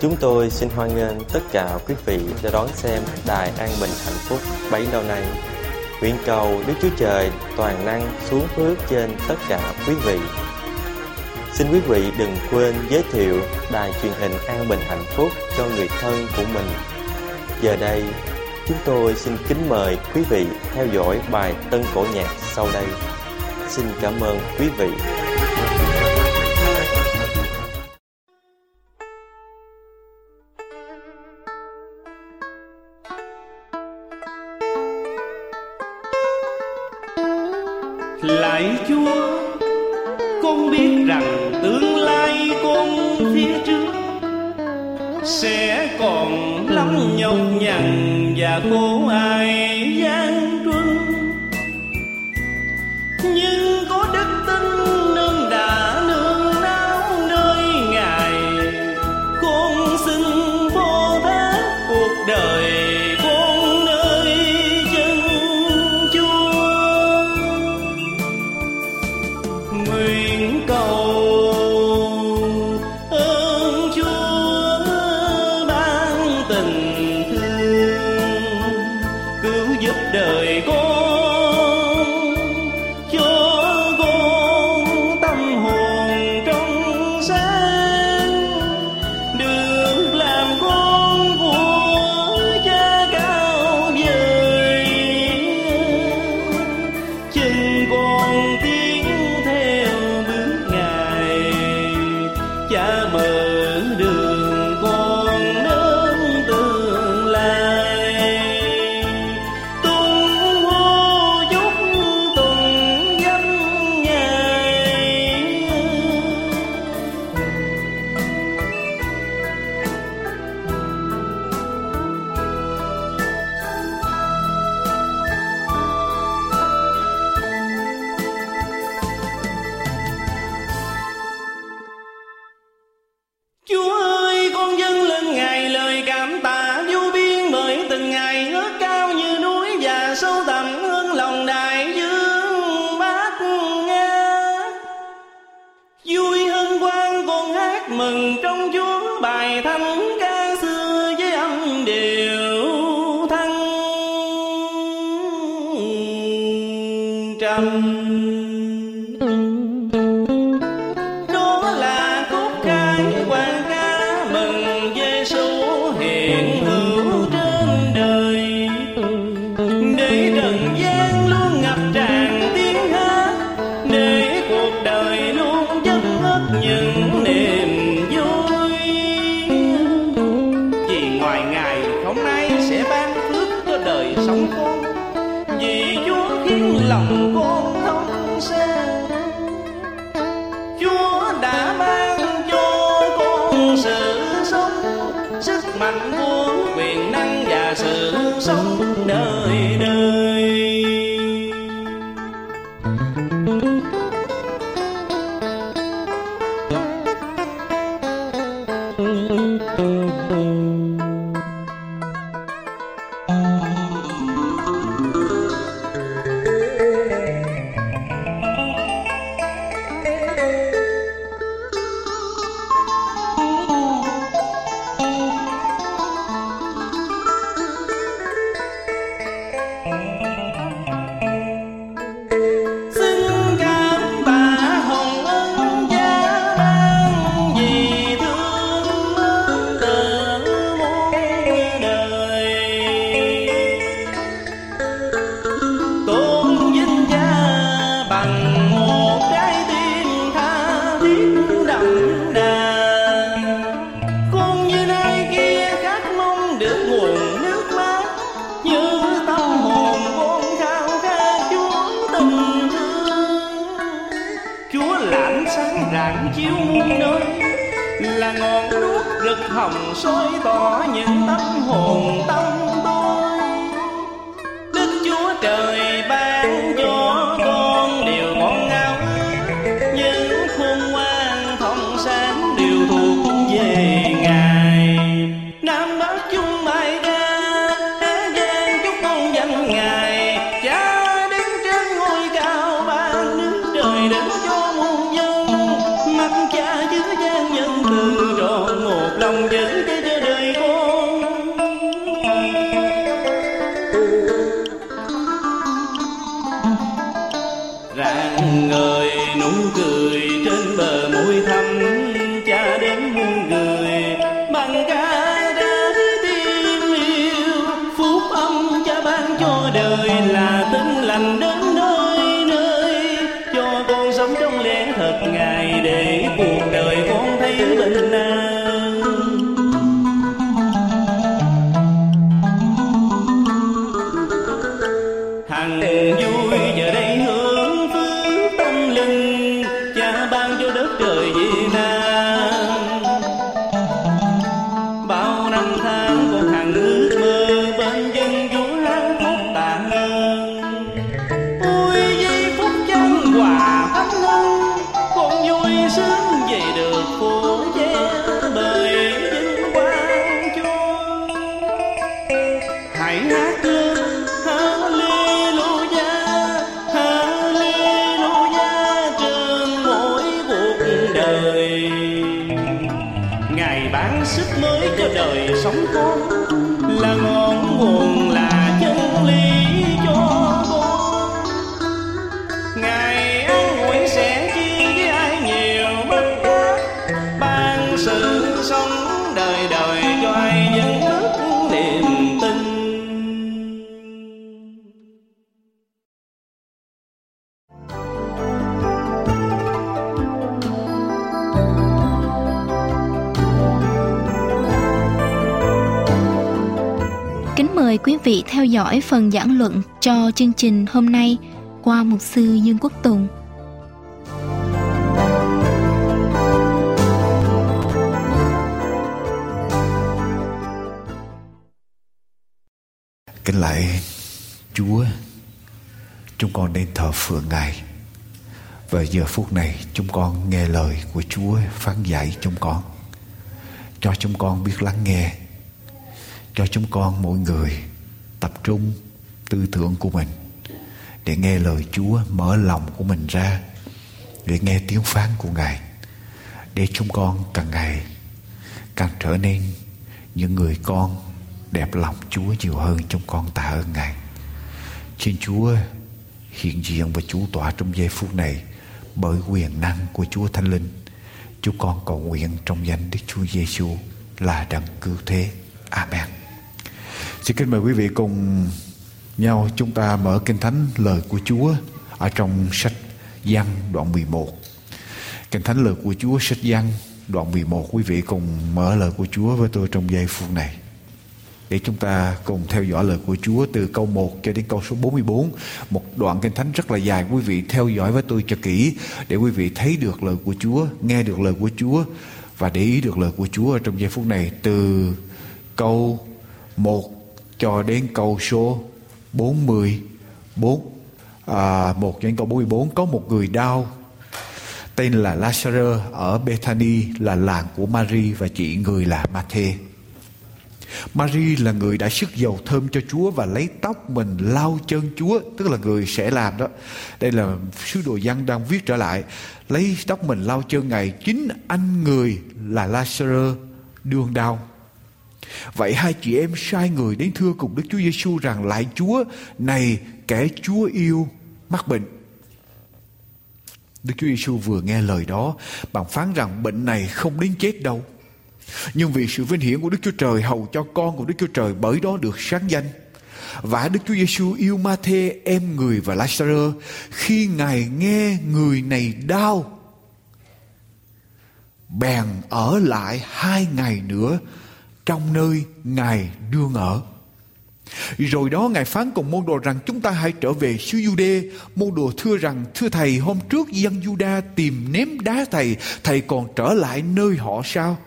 Chúng tôi xin hoan nghênh tất cả quý vị đã đón xem Đài An Bình Hạnh Phúc bấy lâu nay. Nguyện cầu Đức Chúa Trời toàn năng xuống phước trên tất cả quý vị. Xin quý vị đừng quên giới thiệu đài truyền hình An Bình Hạnh Phúc cho người thân của mình. Giờ đây, chúng tôi xin kính mời quý vị theo dõi bài tân cổ nhạc sau đây. Xin cảm ơn quý vị. Nhằn và Hôm nay sẽ ban phước cho đời sống con vì Chúa khiến lòng con thông sáng. Kính mời quý vị theo dõi phần giảng luận cho chương trình hôm nay qua mục sư Dương Quốc Tùng. Kính lạy Chúa, Chúng con đến thờ phượng Ngài và giờ phút này, chúng con nghe lời của Chúa phán dạy chúng con. Cho chúng con biết lắng nghe. Cho chúng con mỗi người tập trung tư tưởng của mình Để nghe lời Chúa mở lòng của mình ra, Để nghe tiếng phán của Ngài, Để chúng con càng ngày càng trở nên những người con đẹp lòng Chúa nhiều hơn chúng con tạ ơn Ngài. Xin Chúa hiện diện và chủ tọa trong giây phút này bởi quyền năng của Chúa Thánh Linh. Chúng con cầu nguyện trong danh Đức Chúa Giêsu là đấng cứu thế. Amen. Xin kính mời quý vị cùng nhau chúng ta mở kinh thánh lời của Chúa ở trong sách Giăng đoạn 11. Kinh thánh lời của Chúa, sách Giăng đoạn 11 quý vị cùng mở lời của Chúa với tôi trong giây phút này để chúng ta cùng theo dõi lời của Chúa từ câu 1 cho đến câu số 44 một đoạn kinh thánh rất là dài quý vị theo dõi với tôi cho kỹ để quý vị thấy được lời của Chúa nghe được lời của Chúa và để ý được lời của Chúa trong giây phút này. Từ câu 1 cho đến câu số 44 à, 1 đến câu 44 có một người đau tên là Lazarus ở Bethany là làng của Mary và chị người là Matthew Mary là người đã sức dầu thơm cho Chúa và lấy tóc mình lau chân Chúa, tức là người sẽ làm đó. Đây là sứ đồ văn đang viết trở lại, lấy tóc mình lau chân Ngài chính anh người là Lazarus đương đau. Vậy hai chị em sai người đến thưa cùng Đức Chúa Giêsu rằng lại Chúa này kẻ Chúa yêu mắc bệnh. Đức Chúa Giêsu vừa nghe lời đó, bằng phán rằng bệnh này không đến chết đâu. Nhưng vì sự vinh hiển của Đức Chúa Trời hầu cho con của Đức Chúa Trời bởi đó được sáng danh. Và Đức Chúa Giêsu yêu Ma-thê em người và Lazarơ khi Ngài nghe người này đau bèn ở lại hai ngày nữa trong nơi Ngài đương ở. Rồi đó Ngài phán cùng môn đồ rằng chúng ta hãy trở về xứ Jude. Môn đồ thưa rằng thưa thầy hôm trước dân Juda tìm ném đá thầy, thầy còn trở lại nơi họ sao?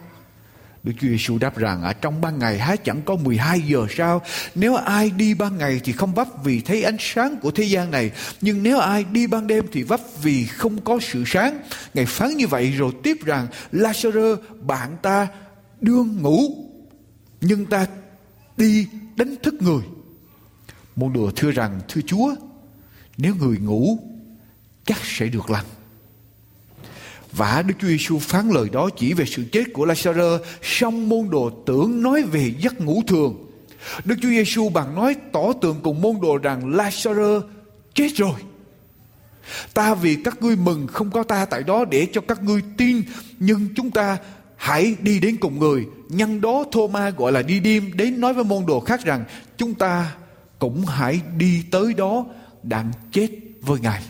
Đức Chúa Giêsu đáp rằng, ở trong ban ngày há chẳng có 12 giờ sao? Nếu ai đi ban ngày thì không vấp vì thấy ánh sáng của thế gian này. Nhưng nếu ai đi ban đêm thì vấp vì không có sự sáng. Ngài phán như vậy rồi tiếp rằng Lazarus bạn ta đương ngủ. Nhưng ta đi đánh thức người. Môn đồ thưa rằng, thưa Chúa, nếu người ngủ, chắc sẽ được lành. Và Đức Chúa Giêsu phán lời đó chỉ về sự chết của Lazarus, song môn đồ tưởng nói về giấc ngủ thường. Đức Chúa Giêsu bằng nói tỏ tường cùng môn đồ rằng Lazarus chết rồi. Ta vì các ngươi mừng không có ta tại đó để cho các ngươi tin, nhưng chúng ta hãy đi đến cùng người. Nhân đó Thô-ma gọi là đi đêm đến nói với môn đồ khác rằng chúng ta cũng hãy đi tới đó đặng chết với Ngài.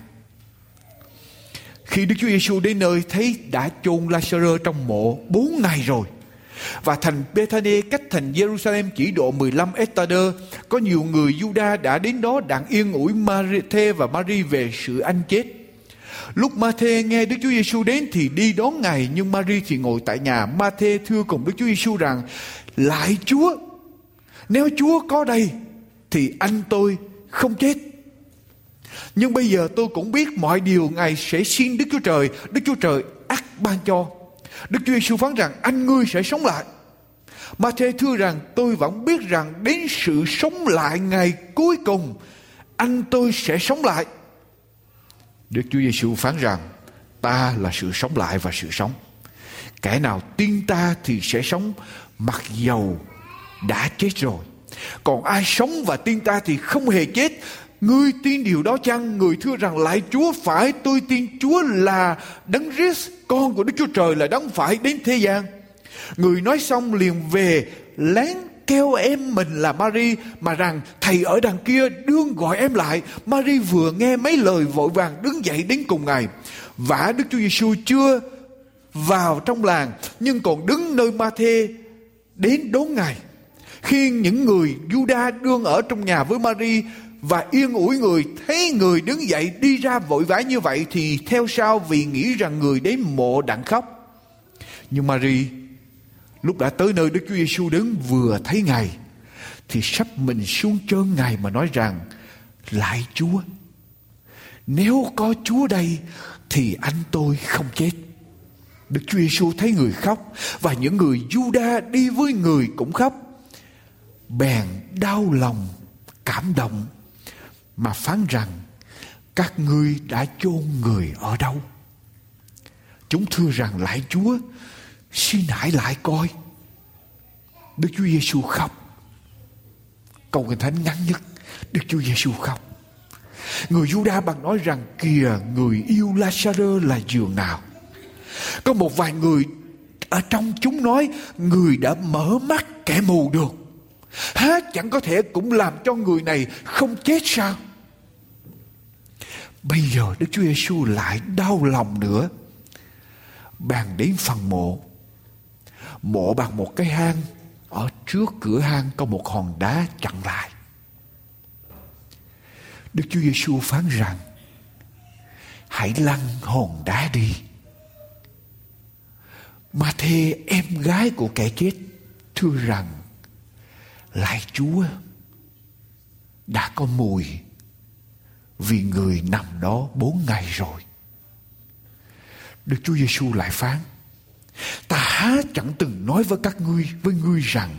Khi Đức Chúa Giêsu đến nơi thấy đã chôn Lazarus trong mộ bốn ngày rồi. Và thành Bethany cách thành Jerusalem chỉ độ 15 hectare. Có nhiều người Juda đã đến đó đặng yên ủi Marthe và Mary về sự anh chết. Lúc Mathe nghe Đức Chúa Giêsu đến thì đi đón Ngài nhưng Mary thì ngồi tại nhà. Mathe thưa cùng Đức Chúa Giêsu rằng: "Lại Chúa, nếu Chúa có đây thì anh tôi không chết." Nhưng bây giờ tôi cũng biết mọi điều Ngài sẽ xin Đức Chúa Trời, Đức Chúa Trời ác ban cho. Đức Chúa Giêsu phán rằng anh ngươi sẽ sống lại. Mà thê thưa rằng tôi vẫn biết rằng đến sự sống lại ngày cuối cùng anh tôi sẽ sống lại. Đức Chúa Giêsu phán rằng ta là sự sống lại và sự sống. Kẻ nào tin ta thì sẽ sống mặc dầu đã chết rồi. Còn ai sống và tin ta thì không hề chết Ngươi tin điều đó chăng? Người thưa rằng lại Chúa phải tôi tin Chúa là đấng Christ, con của Đức Chúa Trời là đấng phải đến thế gian. Người nói xong liền về lén kêu em mình là Mary mà rằng thầy ở đằng kia đương gọi em lại. Mary vừa nghe mấy lời vội vàng đứng dậy đến cùng ngài. Vả Đức Chúa Giêsu chưa vào trong làng nhưng còn đứng nơi Ma Thê đến đón ngài. Khi những người Juda đương ở trong nhà với Mary và yên ủi người, thấy người đứng dậy đi ra vội vã như vậy thì theo sau vì nghĩ rằng người đến mộ đặng khóc. Nhưng Mary, lúc đã tới nơi Đức Chúa Giêsu đứng vừa thấy ngài, thì sắp mình xuống chân ngài mà nói rằng, lại Chúa, nếu có Chúa đây thì anh tôi không chết. Đức Chúa Giêsu thấy người khóc và những người Juda đi với người cũng khóc, bèn đau lòng, cảm động mà phán rằng, các ngươi đã chôn người ở đâu? Chúng thưa rằng lại chúa, xin hãy lại coi. Đức chúa giêsu khóc. Câu kinh thánh ngắn nhất, đức chúa giêsu khóc. Người Juda bằng nói rằng, kìa, người yêu Lazarus là giường nào? Có một vài người ở trong chúng nói, người đã mở mắt kẻ mù được. Há chẳng có thể cũng làm cho người này không chết sao? Bây giờ Đức Chúa Giêsu lại đau lòng nữa. Bàn đến phần mộ. Mộ bằng một cái hang. Ở trước cửa hang có một hòn đá chặn lại. Đức Chúa Giêsu phán rằng, hãy lăn hòn đá đi. Mà thê em gái của kẻ chết thưa rằng lại Chúa đã có mùi vì người nằm đó bốn ngày rồi. Đức Chúa Giêsu lại phán, Ta há chẳng từng nói với các ngươi, với ngươi rằng,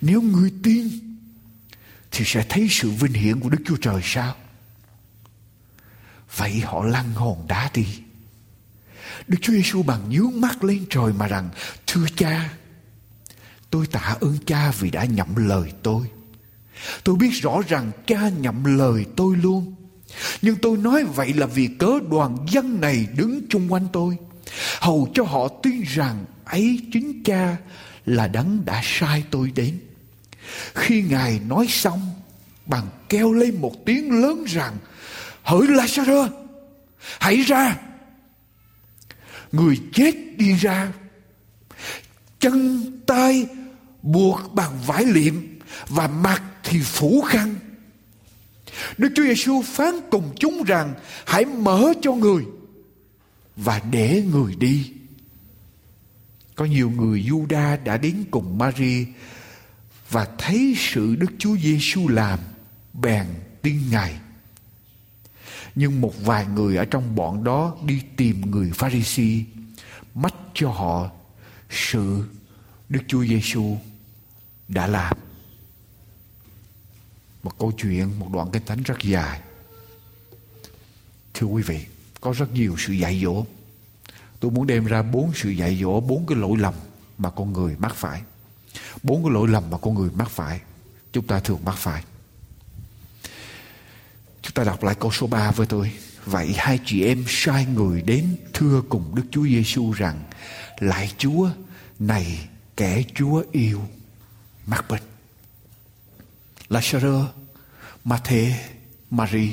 nếu ngươi tin thì sẽ thấy sự vinh hiển của Đức Chúa Trời sao? Vậy họ lăn hòn đá đi. Đức Chúa Giêsu bằng nhướng mắt lên trời mà rằng, Thưa cha Tôi tạ ơn cha vì đã nhậm lời tôi. Tôi biết rõ rằng cha nhậm lời tôi luôn. Nhưng tôi nói vậy là vì cớ đoàn dân này đứng chung quanh tôi. Hầu cho họ tin rằng ấy chính cha là đấng đã sai tôi đến. Khi Ngài nói xong, bằng kêu lên một tiếng lớn rằng, Hỡi Lazarus, hãy ra. Người chết đi ra, chân tay buộc bằng vải liệm và mặt thì phủ khăn. Đức Chúa Giêsu phán cùng chúng rằng, hãy mở cho người và để người đi. Có nhiều người Juda đã đến cùng Mary và thấy sự Đức Chúa Giêsu làm bèn tin Ngài. Nhưng một vài người ở trong bọn đó đi tìm người Pharisee mách cho họ sự Đức Chúa Giêsu đã làm. Một câu chuyện, một đoạn kinh thánh rất dài. Thưa quý vị, có rất nhiều sự dạy dỗ. Tôi muốn đem ra bốn sự dạy dỗ, bốn cái lỗi lầm mà con người mắc phải. Bốn cái lỗi lầm mà con người mắc phải. Chúng ta thường mắc phải. Chúng ta đọc lại câu số 3 với tôi. Vậy hai chị em sai người đến thưa cùng Đức Chúa Giêsu rằng Lại Chúa, này kẻ Chúa yêu. Macbeth Lazarus, Matthew, Marie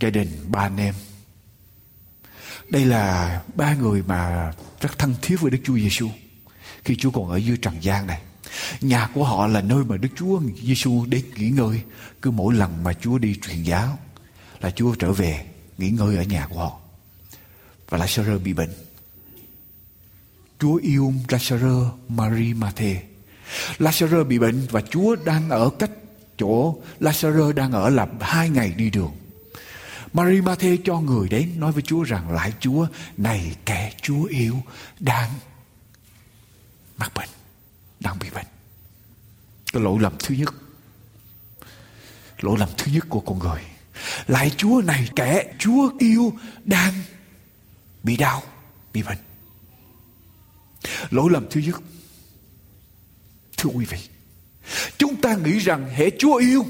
gia đình ba anh em đây là ba người mà rất thân thiết với Đức Chúa Giêsu khi Chúa còn ở dưới trần gian này. Nhà của họ là nơi mà Đức Chúa Giêsu đến nghỉ ngơi. Cứ mỗi lần mà Chúa đi truyền giáo là Chúa trở về nghỉ ngơi ở nhà của họ. Và Lazarus bị bệnh. Chúa yêu Lazarus, Marie, Mathe. Lazarus bị bệnh và Chúa đang ở cách chỗ Lazarus đang ở là hai ngày đi đường. Marie Mathe cho người đến nói với Chúa rằng lại Chúa này kẻ Chúa yêu đang mắc bệnh, đang bị bệnh. Cái lỗi lầm thứ nhất, lỗi lầm thứ nhất của con người. Lại Chúa này kẻ Chúa yêu đang bị đau, bị bệnh. Lỗi lầm thứ nhất, thưa quý vị, chúng ta nghĩ rằng hệ Chúa yêu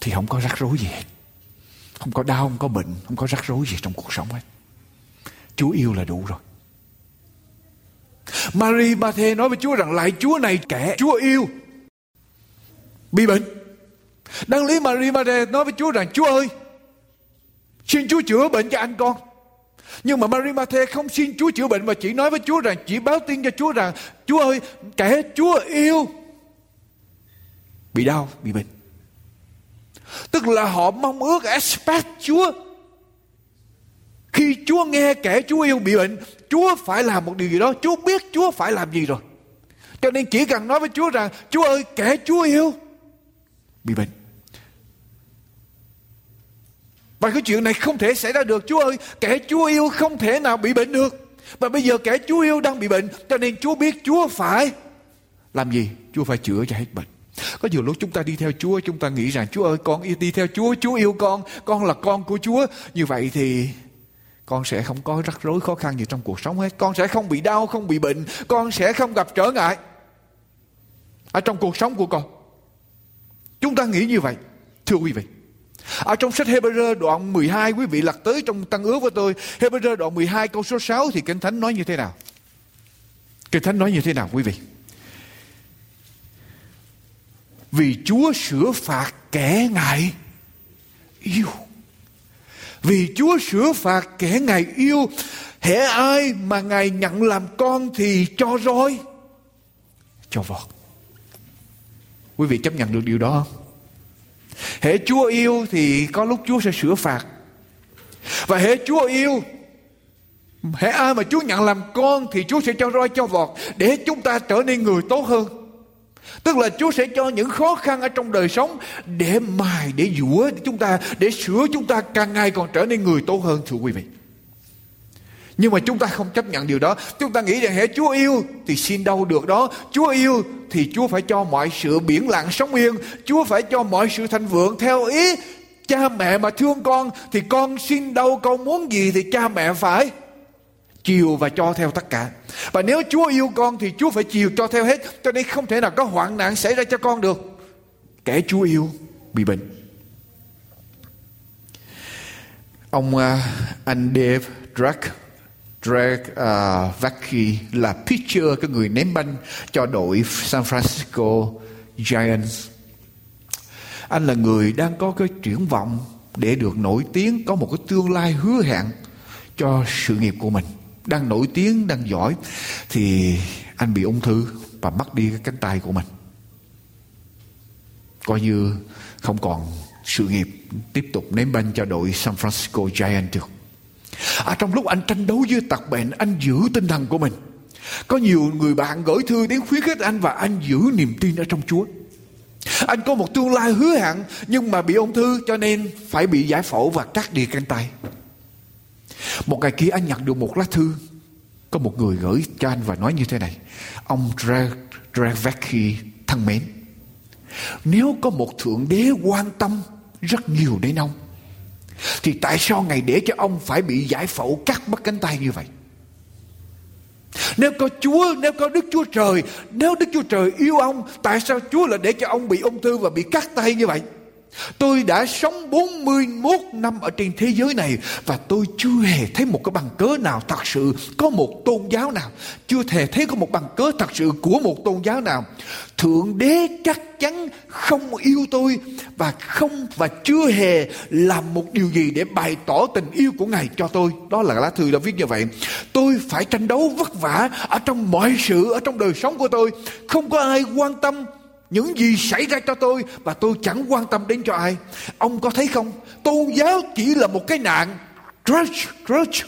thì không có rắc rối gì hết không có đau, không có bệnh, không có rắc rối gì trong cuộc sống hết. Chúa yêu là đủ rồi. Marie Mathe nói với Chúa rằng lại Chúa này kẻ Chúa yêu bị bệnh. Đăng lý Marie Mathe nói với Chúa rằng Chúa ơi xin Chúa chữa bệnh cho anh con. Nhưng mà Marie Mathe không xin Chúa chữa bệnh mà chỉ nói với Chúa rằng chỉ báo tin cho Chúa rằng Chúa ơi kẻ Chúa yêu bị đau, bị bệnh. Tức là họ mong ước expect Chúa. Khi Chúa nghe kẻ Chúa yêu bị bệnh, Chúa phải làm một điều gì đó. Chúa biết Chúa phải làm gì rồi. Cho nên chỉ cần nói với Chúa rằng, Chúa ơi kẻ Chúa yêu bị bệnh. Và cái chuyện này không thể xảy ra được. Chúa ơi, kẻ Chúa yêu không thể nào bị bệnh được. Và bây giờ kẻ Chúa yêu đang bị bệnh. Cho nên Chúa biết Chúa phải làm gì? Chúa phải chữa cho hết bệnh. Có nhiều lúc chúng ta đi theo Chúa, chúng ta nghĩ rằng Chúa ơi con đi theo Chúa, Chúa yêu con, con là con của Chúa. Như vậy thì con sẽ không có rắc rối khó khăn gì trong cuộc sống hết. Con sẽ không bị đau, không bị bệnh, con sẽ không gặp trở ngại ở trong cuộc sống của con. Chúng ta nghĩ như vậy, thưa quý vị. Ở trong sách Hebrew đoạn 12 quý vị lật tới trong tăng ước với tôi Hebrew đoạn 12 câu số 6 thì Kinh Thánh nói như thế nào Kinh Thánh nói như thế nào, quý vị vì Chúa sửa phạt kẻ ngài yêu. Vì Chúa sửa phạt kẻ ngài yêu. Hễ ai mà ngài nhận làm con thì cho roi. Cho vọt. Quý vị chấp nhận được điều đó không? Hễ Chúa yêu thì có lúc Chúa sẽ sửa phạt. Và hễ Chúa yêu Hễ ai mà Chúa nhận làm con Thì Chúa sẽ cho roi cho vọt Để chúng ta trở nên người tốt hơn Tức là Chúa sẽ cho những khó khăn ở trong đời sống để mài, để dũa chúng ta, để sửa chúng ta càng ngày còn trở nên người tốt hơn thưa quý vị. Nhưng mà chúng ta không chấp nhận điều đó. Chúng ta nghĩ rằng hễ Chúa yêu thì xin đâu được đó. Chúa yêu thì Chúa phải cho mọi sự biển lặng sống yên. Chúa phải cho mọi sự thành vượng theo ý. Cha mẹ mà thương con thì con xin đâu con muốn gì thì cha mẹ phải chiều và cho theo tất cả. Và nếu Chúa yêu con thì Chúa phải chiều cho theo hết. Cho nên không thể nào có hoạn nạn xảy ra cho con được. Kẻ Chúa yêu bị bệnh. Ông uh, anh Dave Drake Drake uh, Vaki là pitcher cái người ném banh cho đội San Francisco Giants. Anh là người đang có cái triển vọng để được nổi tiếng, có một cái tương lai hứa hẹn cho sự nghiệp của mình đang nổi tiếng đang giỏi thì anh bị ung thư và mất đi cái cánh tay của mình coi như không còn sự nghiệp tiếp tục ném banh cho đội San Francisco Giants được. À, trong lúc anh tranh đấu với tật bệnh, anh giữ tinh thần của mình. Có nhiều người bạn gửi thư đến khuyến khích anh và anh giữ niềm tin ở trong Chúa. Anh có một tương lai hứa hẹn nhưng mà bị ung thư cho nên phải bị giải phẫu và cắt đi cánh tay. Một ngày kia anh nhận được một lá thư Có một người gửi cho anh và nói như thế này Ông Dravecki thân mến Nếu có một thượng đế quan tâm rất nhiều đến ông thì tại sao ngài để cho ông phải bị giải phẫu cắt mất cánh tay như vậy nếu có Chúa, nếu có Đức Chúa Trời, nếu Đức Chúa Trời yêu ông, tại sao Chúa lại để cho ông bị ung thư và bị cắt tay như vậy? Tôi đã sống 41 năm ở trên thế giới này và tôi chưa hề thấy một cái bằng cớ nào thật sự có một tôn giáo nào. Chưa hề thấy có một bằng cớ thật sự của một tôn giáo nào. Thượng đế chắc chắn không yêu tôi và không và chưa hề làm một điều gì để bày tỏ tình yêu của Ngài cho tôi. Đó là lá thư đã viết như vậy. Tôi phải tranh đấu vất vả ở trong mọi sự, ở trong đời sống của tôi. Không có ai quan tâm những gì xảy ra cho tôi và tôi chẳng quan tâm đến cho ai. Ông có thấy không? Tôn giáo chỉ là một cái nạn. Grudge grudge.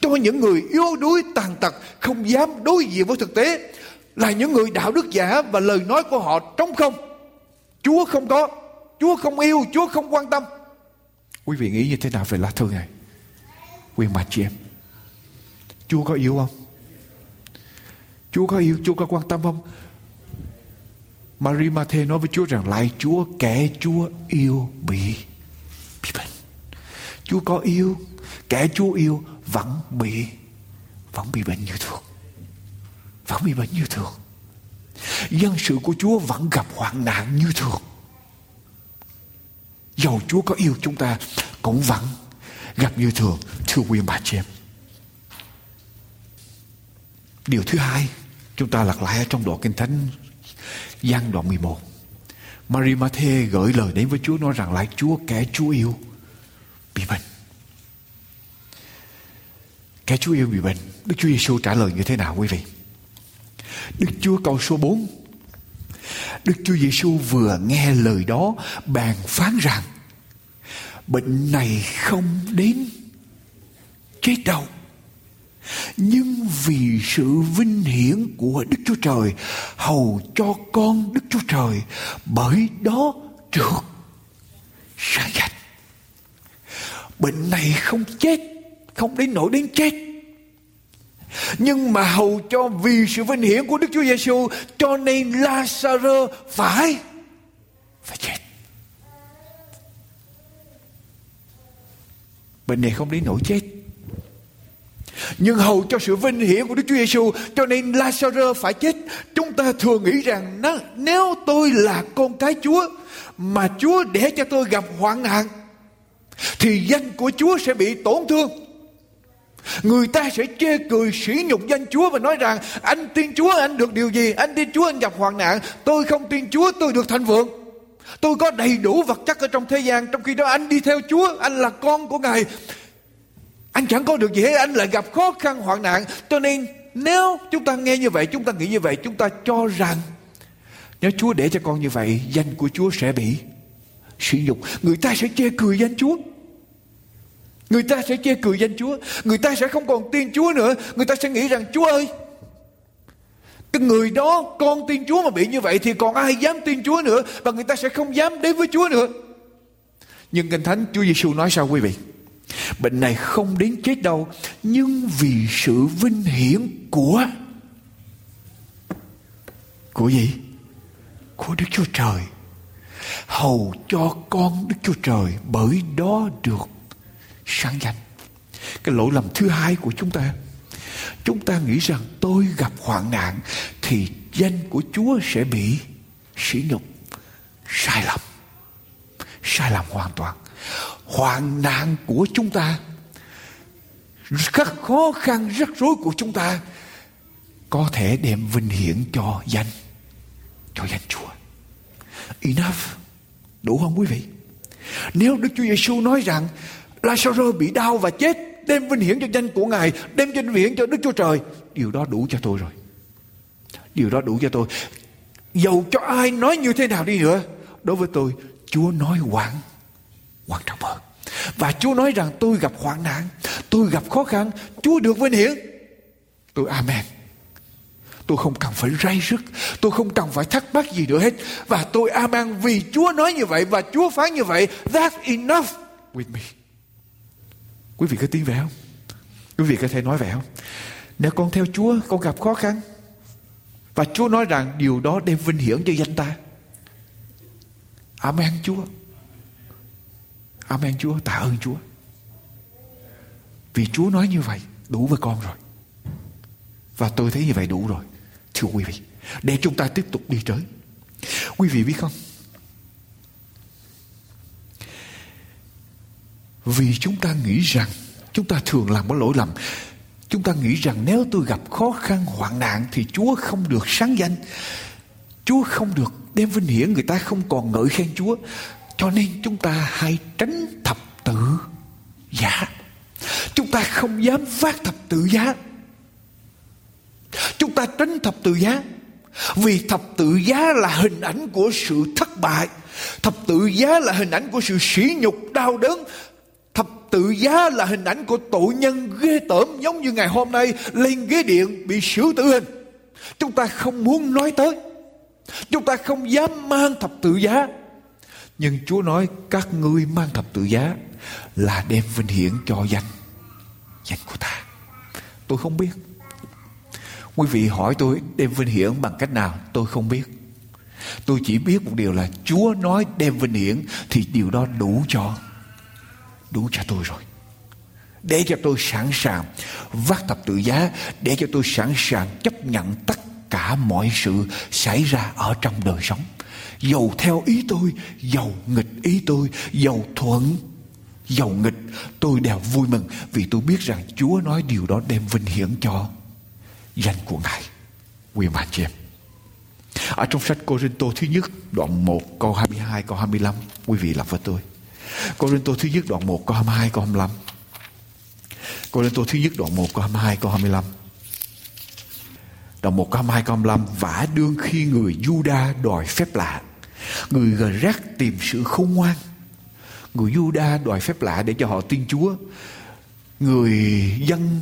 Cho những người yếu đuối, tàn tật, không dám đối diện với thực tế. Là những người đạo đức giả và lời nói của họ trống không. Chúa không có. Chúa không yêu, chúa không quan tâm. Quý vị nghĩ như thế nào về lá thư này? Quyền bà chị em. Chúa có yêu không? Chúa có yêu, chúa có quan tâm không? Maria Mathe nói với Chúa rằng lại Chúa kẻ Chúa yêu bị bị bệnh. Chúa có yêu, kẻ Chúa yêu vẫn bị vẫn bị bệnh như thường. Vẫn bị bệnh như thường. Dân sự của Chúa vẫn gặp hoạn nạn như thường. Dầu Chúa có yêu chúng ta cũng vẫn gặp như thường. Thưa quý bà chị em. Điều thứ hai chúng ta lật lại ở trong đoạn kinh thánh Giăng đoạn 11 Maria Mathe gửi lời đến với Chúa, nói rằng lại Chúa, kẻ Chúa yêu bị bệnh. Kẻ Chúa yêu bị bệnh. Đức Chúa Giêsu trả lời như thế nào quý vị? Đức Chúa câu số 4 Đức Chúa Giêsu vừa nghe lời đó, bàn phán rằng, bệnh này không đến chết đâu nhưng vì sự vinh hiển của Đức Chúa Trời hầu cho con Đức Chúa Trời bởi đó trượt sáng danh. Bệnh này không chết, không đến nỗi đến chết. Nhưng mà hầu cho vì sự vinh hiển của Đức Chúa Giêsu cho nên Lazaro phải phải chết. Bệnh này không đến nỗi chết nhưng hầu cho sự vinh hiển của Đức Chúa Giêsu cho nên Lazarus phải chết. Chúng ta thường nghĩ rằng nếu tôi là con cái Chúa, mà Chúa để cho tôi gặp hoạn nạn, thì danh của Chúa sẽ bị tổn thương. Người ta sẽ chê cười, sỉ nhục danh Chúa và nói rằng, anh tin Chúa, anh được điều gì? Anh tin Chúa, anh gặp hoạn nạn. Tôi không tin Chúa, tôi được thành vượng. Tôi có đầy đủ vật chất ở trong thế gian, Trong khi đó anh đi theo Chúa, Anh là con của Ngài anh chẳng có được gì hết, anh lại gặp khó khăn, hoạn nạn. Cho nên, nếu chúng ta nghe như vậy, chúng ta nghĩ như vậy, chúng ta cho rằng, nếu Chúa để cho con như vậy, danh của Chúa sẽ bị sử dụng. Người ta sẽ chê cười danh Chúa. Người ta sẽ chê cười danh Chúa. Người ta sẽ không còn tin Chúa nữa. Người ta sẽ nghĩ rằng, Chúa ơi, cái người đó, con tin Chúa mà bị như vậy thì còn ai dám tin Chúa nữa? Và người ta sẽ không dám đến với Chúa nữa. Nhưng kinh thánh Chúa Giêsu nói sao quý vị? Bệnh này không đến chết đâu, Nhưng vì sự vinh hiển của Của gì? Của Đức Chúa Trời. Hầu cho con Đức Chúa Trời Bởi đó được sáng danh. Cái lỗi lầm thứ hai của chúng ta Chúng ta nghĩ rằng tôi gặp hoạn nạn Thì danh của Chúa sẽ bị sỉ nhục, Sai lầm Sai lầm hoàn toàn hoạn nạn của chúng ta, các khó khăn rắc rối của chúng ta có thể đem vinh hiển cho danh cho danh Chúa. Enough. Đủ không quý vị? Nếu Đức Chúa Giêsu nói rằng Lazaro bị đau và chết, đem vinh hiển cho danh của Ngài, đem vinh hiển cho Đức Chúa Trời, điều đó đủ cho tôi rồi. Điều đó đủ cho tôi. Dầu cho ai nói như thế nào đi nữa, đối với tôi, Chúa nói quảng quan trọng hơn. Và Chúa nói rằng, tôi gặp hoạn nạn, tôi gặp khó khăn, Chúa được vinh hiển. Tôi, amen. Tôi không cần phải ray rứt, tôi không cần phải thắc mắc gì nữa hết. Và tôi, amen, vì Chúa nói như vậy và Chúa phán như vậy. That's enough with me. Quý vị có tin vậy không? Quý vị có thể nói vậy không? Nếu con theo Chúa, con gặp khó khăn, và Chúa nói rằng điều đó đem vinh hiển cho danh ta. Amen, Chúa. Amen Chúa, tạ ơn Chúa. Vì Chúa nói như vậy, đủ với con rồi. Và tôi thấy như vậy đủ rồi. Thưa quý vị, để chúng ta tiếp tục đi tới. Quý vị biết không? vì chúng ta nghĩ rằng chúng ta thường làm một lỗi lầm chúng ta nghĩ rằng nếu tôi gặp khó khăn hoạn nạn thì chúa không được sáng danh chúa không được đem vinh hiển người ta không còn ngợi khen chúa cho nên chúng ta hãy tránh thập tự giá. Chúng ta không dám phát thập tự giá. Chúng ta tránh thập tự giá. Vì thập tự giá là hình ảnh của sự thất bại. Thập tự giá là hình ảnh của sự sỉ nhục, đau đớn. Thập tự giá là hình ảnh của tội nhân ghê tởm giống như ngày hôm nay lên ghế điện bị xử tử hình. Chúng ta không muốn nói tới. Chúng ta không dám mang thập tự giá nhưng chúa nói, các ngươi mang thập tự giá là đem vinh hiển cho danh danh của ta. Tôi không biết. Quý vị hỏi tôi, đem vinh hiển bằng cách nào? Tôi không biết. Tôi chỉ biết một điều là chúa nói đem vinh hiển thì điều đó đủ cho đủ cho tôi rồi. Để cho tôi sẵn sàng vác thập tự giá, để cho tôi sẵn sàng chấp nhận tất cả mọi sự xảy ra ở trong đời sống dầu theo ý tôi, dầu nghịch ý tôi, dầu thuận, dầu nghịch, tôi đều vui mừng vì tôi biết rằng Chúa nói điều đó đem vinh hiển cho danh của Ngài. Quý mà chị em. Ở trong sách Cô Tô thứ nhất, đoạn 1 câu 22 câu 25 quý vị làm với tôi. Cô Tô thứ nhất, đoạn 1 câu 22 câu 25. Cô Tô thứ nhất, đoạn 1 câu 22 câu 25. Đoạn 1 câu 2 câu 25 Vả đương khi người Juda đòi phép lạ. Người gờ rác tìm sự khôn ngoan. Người Juda đòi phép lạ để cho họ tin Chúa. Người dân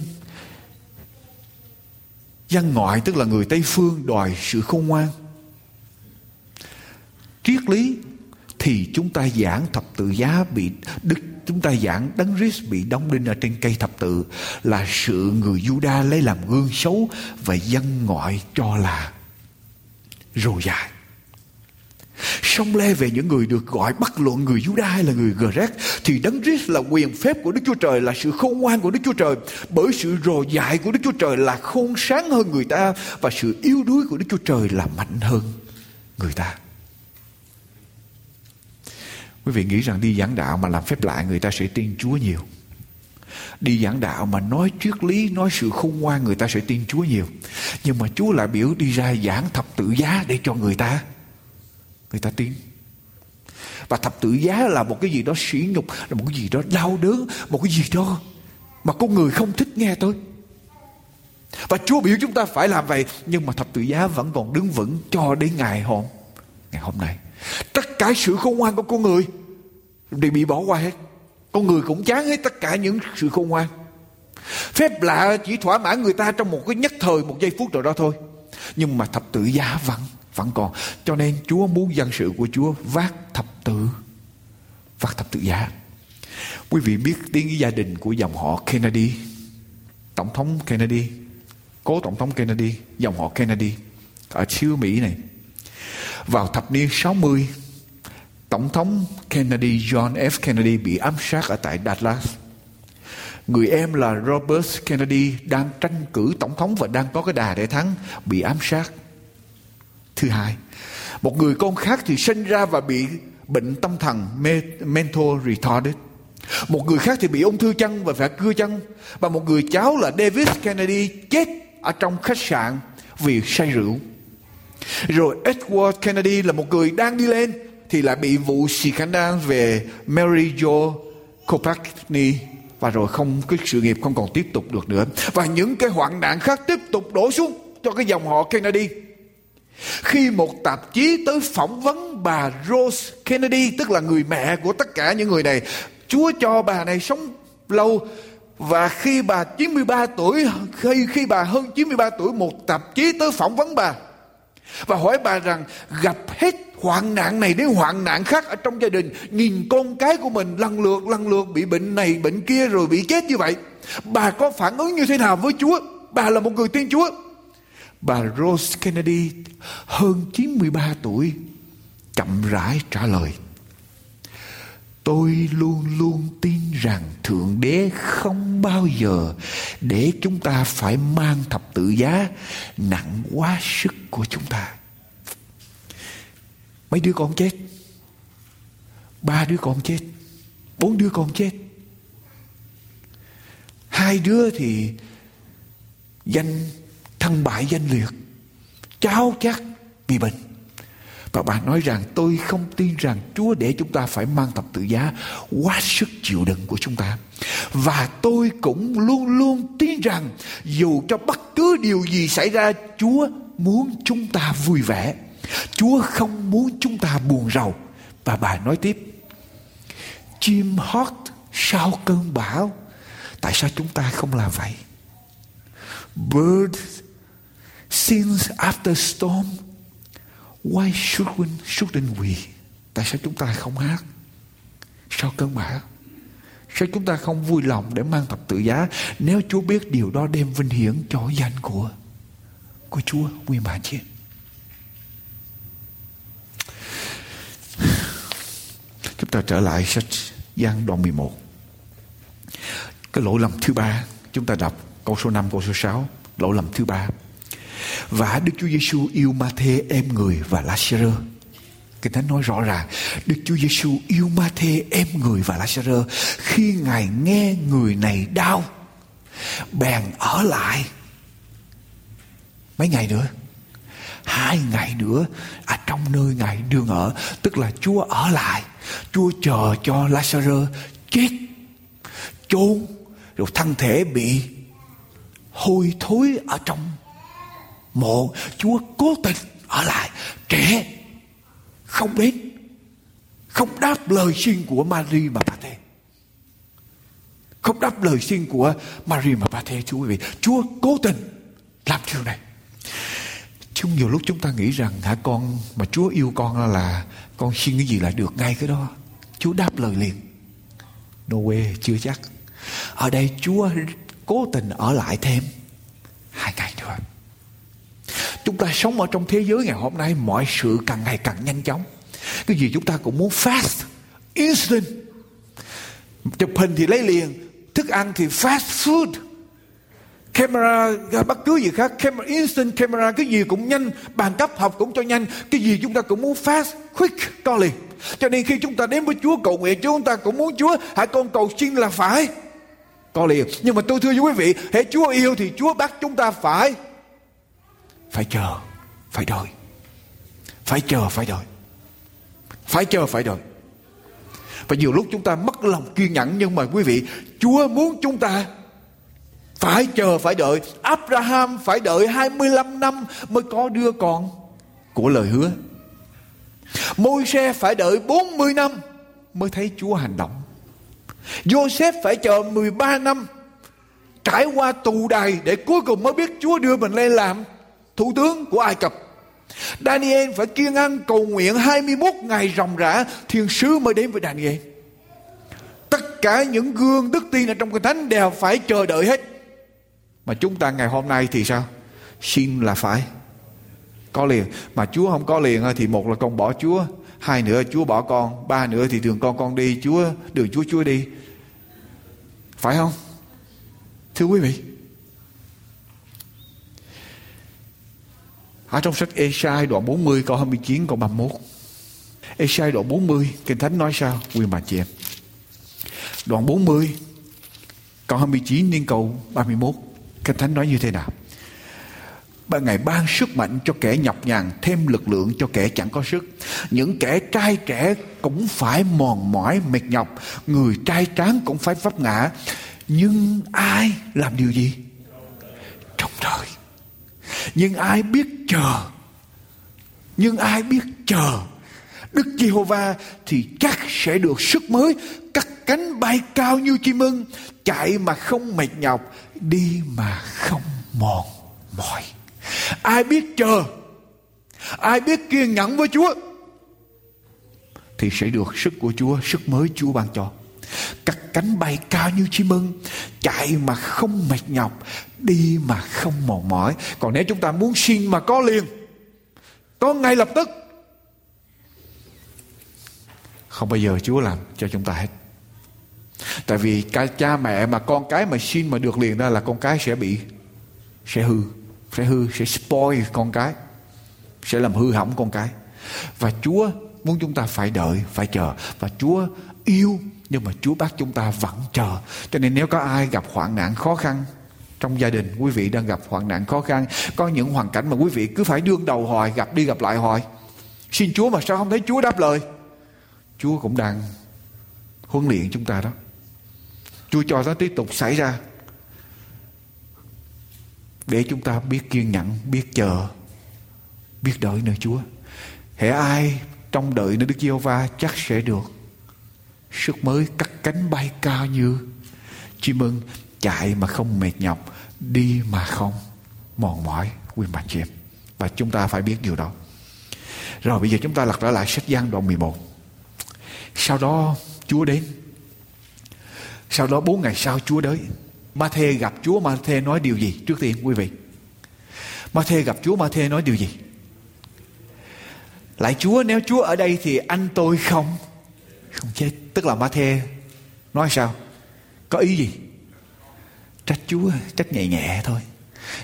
Dân ngoại, tức là người Tây Phương, đòi sự khôn ngoan. Triết lý thì chúng ta giảng thập tự giá bị đức chúng ta giảng đấng Christ bị đóng đinh ở trên cây thập tự là sự người Juda lấy làm gương xấu và dân ngoại cho là rồi dài. Xong le về những người được gọi bắt luận người Juda hay là người Greg thì đấng Christ là quyền phép của Đức Chúa Trời, là sự khôn ngoan của Đức Chúa Trời bởi sự rồ dại của Đức Chúa Trời là khôn sáng hơn người ta và sự yếu đuối của Đức Chúa Trời là mạnh hơn người ta. Quý vị nghĩ rằng đi giảng đạo mà làm phép lạ người ta sẽ tin Chúa nhiều. Đi giảng đạo mà nói triết lý, nói sự khôn ngoan người ta sẽ tin Chúa nhiều. Nhưng mà Chúa lại biểu đi ra giảng thập tự giá để cho người ta người ta tin. Và thập tự giá là một cái gì đó sỉ nhục, là một cái gì đó đau đớn, một cái gì đó mà con người không thích nghe tôi. Và Chúa biểu chúng ta phải làm vậy Nhưng mà thập tự giá vẫn còn đứng vững cho đến ngày hôm Ngày hôm nay Tất cả sự khôn ngoan của con người Đều bị bỏ qua hết. Con người cũng chán hết tất cả những sự khôn ngoan. Phép lạ chỉ thỏa mãn người ta trong một cái nhất thời, Một giây phút rồi đó thôi. Nhưng mà thập tự giá vẫn vẫn còn. Cho nên Chúa muốn dân sự của Chúa Vác thập tự, Vác thập tự giá. Quý vị biết tiếng gia đình của dòng họ Kennedy, Tổng thống Kennedy, Cố Tổng thống Kennedy, Dòng họ Kennedy Ở xứ Mỹ này vào thập niên 60, Tổng thống Kennedy, John F. Kennedy bị ám sát ở tại Dallas. Người em là Robert Kennedy đang tranh cử tổng thống và đang có cái đà để thắng, bị ám sát. Thứ hai, một người con khác thì sinh ra và bị bệnh tâm thần mental retarded. Một người khác thì bị ung thư chân và phải cưa chân. Và một người cháu là David Kennedy chết ở trong khách sạn vì say rượu. Rồi Edward Kennedy là một người đang đi lên, thì lại bị vụ scandal về Mary Jo Kopachny và rồi không, cái sự nghiệp không còn tiếp tục được nữa. Và những cái hoạn nạn khác tiếp tục đổ xuống cho cái dòng họ Kennedy. Khi một tạp chí tới phỏng vấn bà Rose Kennedy, tức là người mẹ của tất cả những người này, Chúa cho bà này sống lâu. Và khi bà 93 tuổi, khi khi bà hơn 93 tuổi, một tạp chí tới phỏng vấn bà và hỏi bà rằng, gặp hết hoạn nạn này đến hoạn nạn khác ở trong gia đình, nhìn con cái của mình lần lượt lần lượt bị bệnh này, bệnh kia rồi bị chết như vậy, bà có phản ứng như thế nào với Chúa? Bà là một người tin Chúa. Bà Rose Kennedy, hơn 93 tuổi, chậm rãi trả lời tôi luôn luôn tin rằng thượng đế không bao giờ để chúng ta phải mang thập tự giá nặng quá sức của chúng ta. Mấy đứa con chết, ba đứa con chết, bốn đứa con chết. Hai đứa thì danh, thân bại danh liệt cháu chắc bị bệnh và bà nói rằng, tôi không tin rằng Chúa để chúng ta phải mang thập tự giá quá sức chịu đựng của chúng ta. Và tôi cũng luôn luôn tin rằng dù cho bất cứ điều gì xảy ra, Chúa muốn chúng ta vui vẻ. Chúa không muốn chúng ta buồn rầu. Và bà nói tiếp. Chim hót sau cơn bão. Tại sao chúng ta không làm vậy? Bird sings after storm Why shouldn't, shouldn't we? Tại sao chúng ta không hát? Sau cơn bão? Sao chúng ta không vui lòng để mang thập tự giá nếu Chúa biết điều đó đem vinh hiển cho danh của của Chúa nguyên bản chị Chúng ta trở lại sách Giăng đoạn 11 Cái lỗi lầm thứ ba Chúng ta đọc câu số 5 câu số 6 Lỗi lầm thứ ba và Đức Chúa Giêsu yêu Ma-thê em người và Lazarơ. Kinh Thánh nói rõ ràng, Đức Chúa Giêsu yêu Ma-thê em người và Lazarơ khi Ngài nghe người này đau, bèn ở lại mấy ngày nữa hai ngày nữa ở trong nơi ngài đương ở, tức là chúa ở lại, chúa chờ cho lazarus chết, chôn, rồi thân thể bị hôi thối ở trong mộ Chúa cố tình ở lại trẻ không đến không đáp lời xin của Mary mà bà Thê không đáp lời xin của Mary mà bà Thê Chúa quý vị Chúa cố tình làm điều này Chúng nhiều lúc chúng ta nghĩ rằng hả con mà Chúa yêu con là con xin cái gì là được ngay cái đó. Chúa đáp lời liền. No way, chưa chắc. Ở đây Chúa cố tình ở lại thêm hai ngày nữa. Chúng ta sống ở trong thế giới ngày hôm nay mọi sự càng ngày càng nhanh chóng. Cái gì chúng ta cũng muốn fast, instant. Chụp hình thì lấy liền, thức ăn thì fast food. Camera bất cứ gì khác camera, Instant camera Cái gì cũng nhanh Bàn cấp học cũng cho nhanh Cái gì chúng ta cũng muốn fast Quick co liền Cho nên khi chúng ta đến với Chúa cầu nguyện Chúng ta cũng muốn Chúa Hãy con cầu xin là phải Co liền Nhưng mà tôi thưa với quý vị Hãy Chúa yêu thì Chúa bắt chúng ta phải phải chờ, phải đợi. Phải chờ, phải đợi. Phải chờ, phải đợi. Và nhiều lúc chúng ta mất lòng kiên nhẫn, nhưng mà quý vị, Chúa muốn chúng ta phải chờ, phải đợi. Abraham phải đợi 25 năm mới có đứa con của lời hứa. Môi xe phải đợi 40 năm mới thấy Chúa hành động. Joseph phải chờ 13 năm trải qua tù đày để cuối cùng mới biết Chúa đưa mình lên làm thủ tướng của Ai Cập. Daniel phải kiên ăn cầu nguyện 21 ngày ròng rã, thiên sứ mới đến với Daniel. Tất cả những gương đức tin ở trong Kinh thánh đều phải chờ đợi hết. Mà chúng ta ngày hôm nay thì sao? Xin là phải có liền. Mà Chúa không có liền thì một là con bỏ Chúa, hai nữa Chúa bỏ con, ba nữa thì đường con con đi, Chúa đường Chúa Chúa đi. Phải không? Thưa quý vị, Ở trong sách Esai đoạn 40 câu 29 câu 31. Esai đoạn 40 Kinh Thánh nói sao? Quyền bà chị em. Đoạn 40 câu 29 đến câu 31 Kinh Thánh nói như thế nào? Ba ngày ban sức mạnh cho kẻ nhọc nhằn, Thêm lực lượng cho kẻ chẳng có sức Những kẻ trai trẻ cũng phải mòn mỏi, mệt nhọc Người trai tráng cũng phải vấp ngã Nhưng ai làm điều gì? Nhưng ai biết chờ? Nhưng ai biết chờ? Đức Giê-hô-va thì chắc sẽ được sức mới, cắt cánh bay cao như chim ưng, chạy mà không mệt nhọc, đi mà không mòn mỏi. Ai biết chờ? Ai biết kiên nhẫn với Chúa? Thì sẽ được sức của Chúa, sức mới Chúa ban cho cắt cánh bay cao như chim ưng, chạy mà không mệt nhọc, đi mà không mòn mỏi. Còn nếu chúng ta muốn xin mà có liền, có ngay lập tức. Không bao giờ Chúa làm cho chúng ta hết. Tại vì cái cha mẹ mà con cái mà xin mà được liền đó là con cái sẽ bị, sẽ hư sẽ hư, sẽ spoil con cái, sẽ làm hư hỏng con cái. Và Chúa muốn chúng ta phải đợi, phải chờ. Và Chúa yêu nhưng mà Chúa bác chúng ta vẫn chờ. Cho nên nếu có ai gặp hoạn nạn khó khăn trong gia đình, quý vị đang gặp hoạn nạn khó khăn, có những hoàn cảnh mà quý vị cứ phải đương đầu hoài, gặp đi gặp lại hoài. Xin Chúa mà sao không thấy Chúa đáp lời? Chúa cũng đang huấn luyện chúng ta đó. Chúa cho nó tiếp tục xảy ra để chúng ta biết kiên nhẫn, biết chờ, biết đợi nơi Chúa. Hễ ai trong đợi nơi Đức Giêsu va chắc sẽ được sức mới cắt cánh bay cao như chim ưng chạy mà không mệt nhọc, đi mà không mòn mỏi quyền bạn chị em và chúng ta phải biết điều đó. Rồi bây giờ chúng ta lật trở lại sách Giăng đoạn 11 sau đó Chúa đến. Sau đó bốn ngày sau Chúa đến. Ma-thê gặp Chúa, Ma-thê nói điều gì? Trước tiên, quý vị. Ma-thê gặp Chúa, Ma-thê nói điều gì? Lại Chúa, nếu Chúa ở đây thì anh tôi không? Không chết. Tức là Ma-thê nói sao? Có ý gì? Trách Chúa, trách nhẹ nhẹ thôi.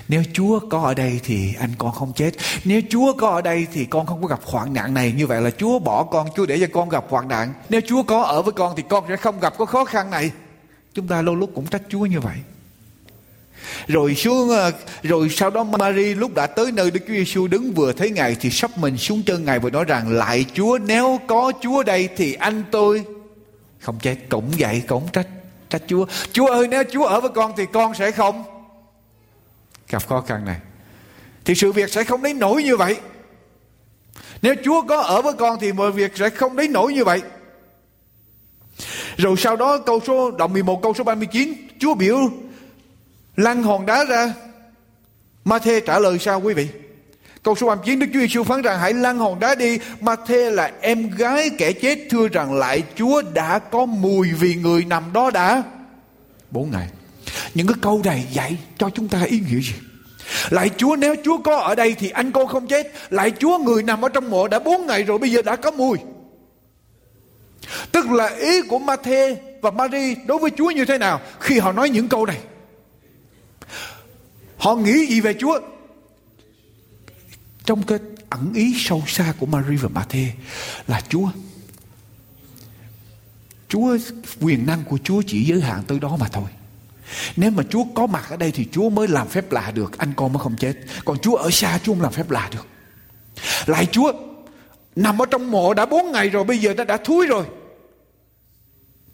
Nếu Chúa có ở đây thì anh con không chết. Nếu Chúa có ở đây thì con không có gặp hoạn nạn này. Như vậy là Chúa bỏ con, Chúa để cho con gặp hoạn nạn. Nếu Chúa có ở với con thì con sẽ không gặp có khó khăn này. Chúng ta lâu lúc cũng trách Chúa như vậy rồi xuống ờ, rồi sau đó Mary lúc đã tới nơi Đức Chúa Giêsu đứng vừa thấy ngài thì sắp mình xuống chân ngài và nói rằng, lại Chúa, nếu có Chúa đây thì anh tôi không chết. Cũng vậy, cũng trách trách Chúa. Chúa ơi, nếu Chúa ở với con thì con sẽ không gặp khó khăn này. Thì sự việc sẽ không đến nổi như vậy. Nếu Chúa có ở với con thì mọi việc sẽ không đến nổi như vậy. Rồi sau đó câu số, đoạn 11 câu số 39 Chúa biểu lăn hòn đá ra. Ma-thê trả lời sao quý vị. Câu số 39 Đức Chúa Giêsu phán rằng, hãy lăn hòn đá đi. Ma-thê là em gái kẻ chết thưa rằng, lại Chúa đã có mùi vì người nằm đó đã. Bốn ngày. Những cái câu này dạy cho chúng ta ý nghĩa gì? Lại Chúa, nếu Chúa có ở đây thì anh cô không chết. Lại Chúa, người nằm ở trong mộ đã bốn ngày rồi, bây giờ đã có mùi. Tức là ý của Matthew và Mary đối với Chúa như thế nào khi họ nói những câu này. Họ nghĩ gì về Chúa? Trong cái ẩn ý sâu xa của Mary và Matthew là Chúa. Chúa quyền năng của Chúa chỉ giới hạn tới đó mà thôi. Nếu mà Chúa có mặt ở đây thì Chúa mới làm phép lạ được, anh con mới không chết. Còn Chúa ở xa Chúa không làm phép lạ được. Lại Chúa nằm ở trong mộ đã bốn ngày rồi, bây giờ nó đã thúi rồi.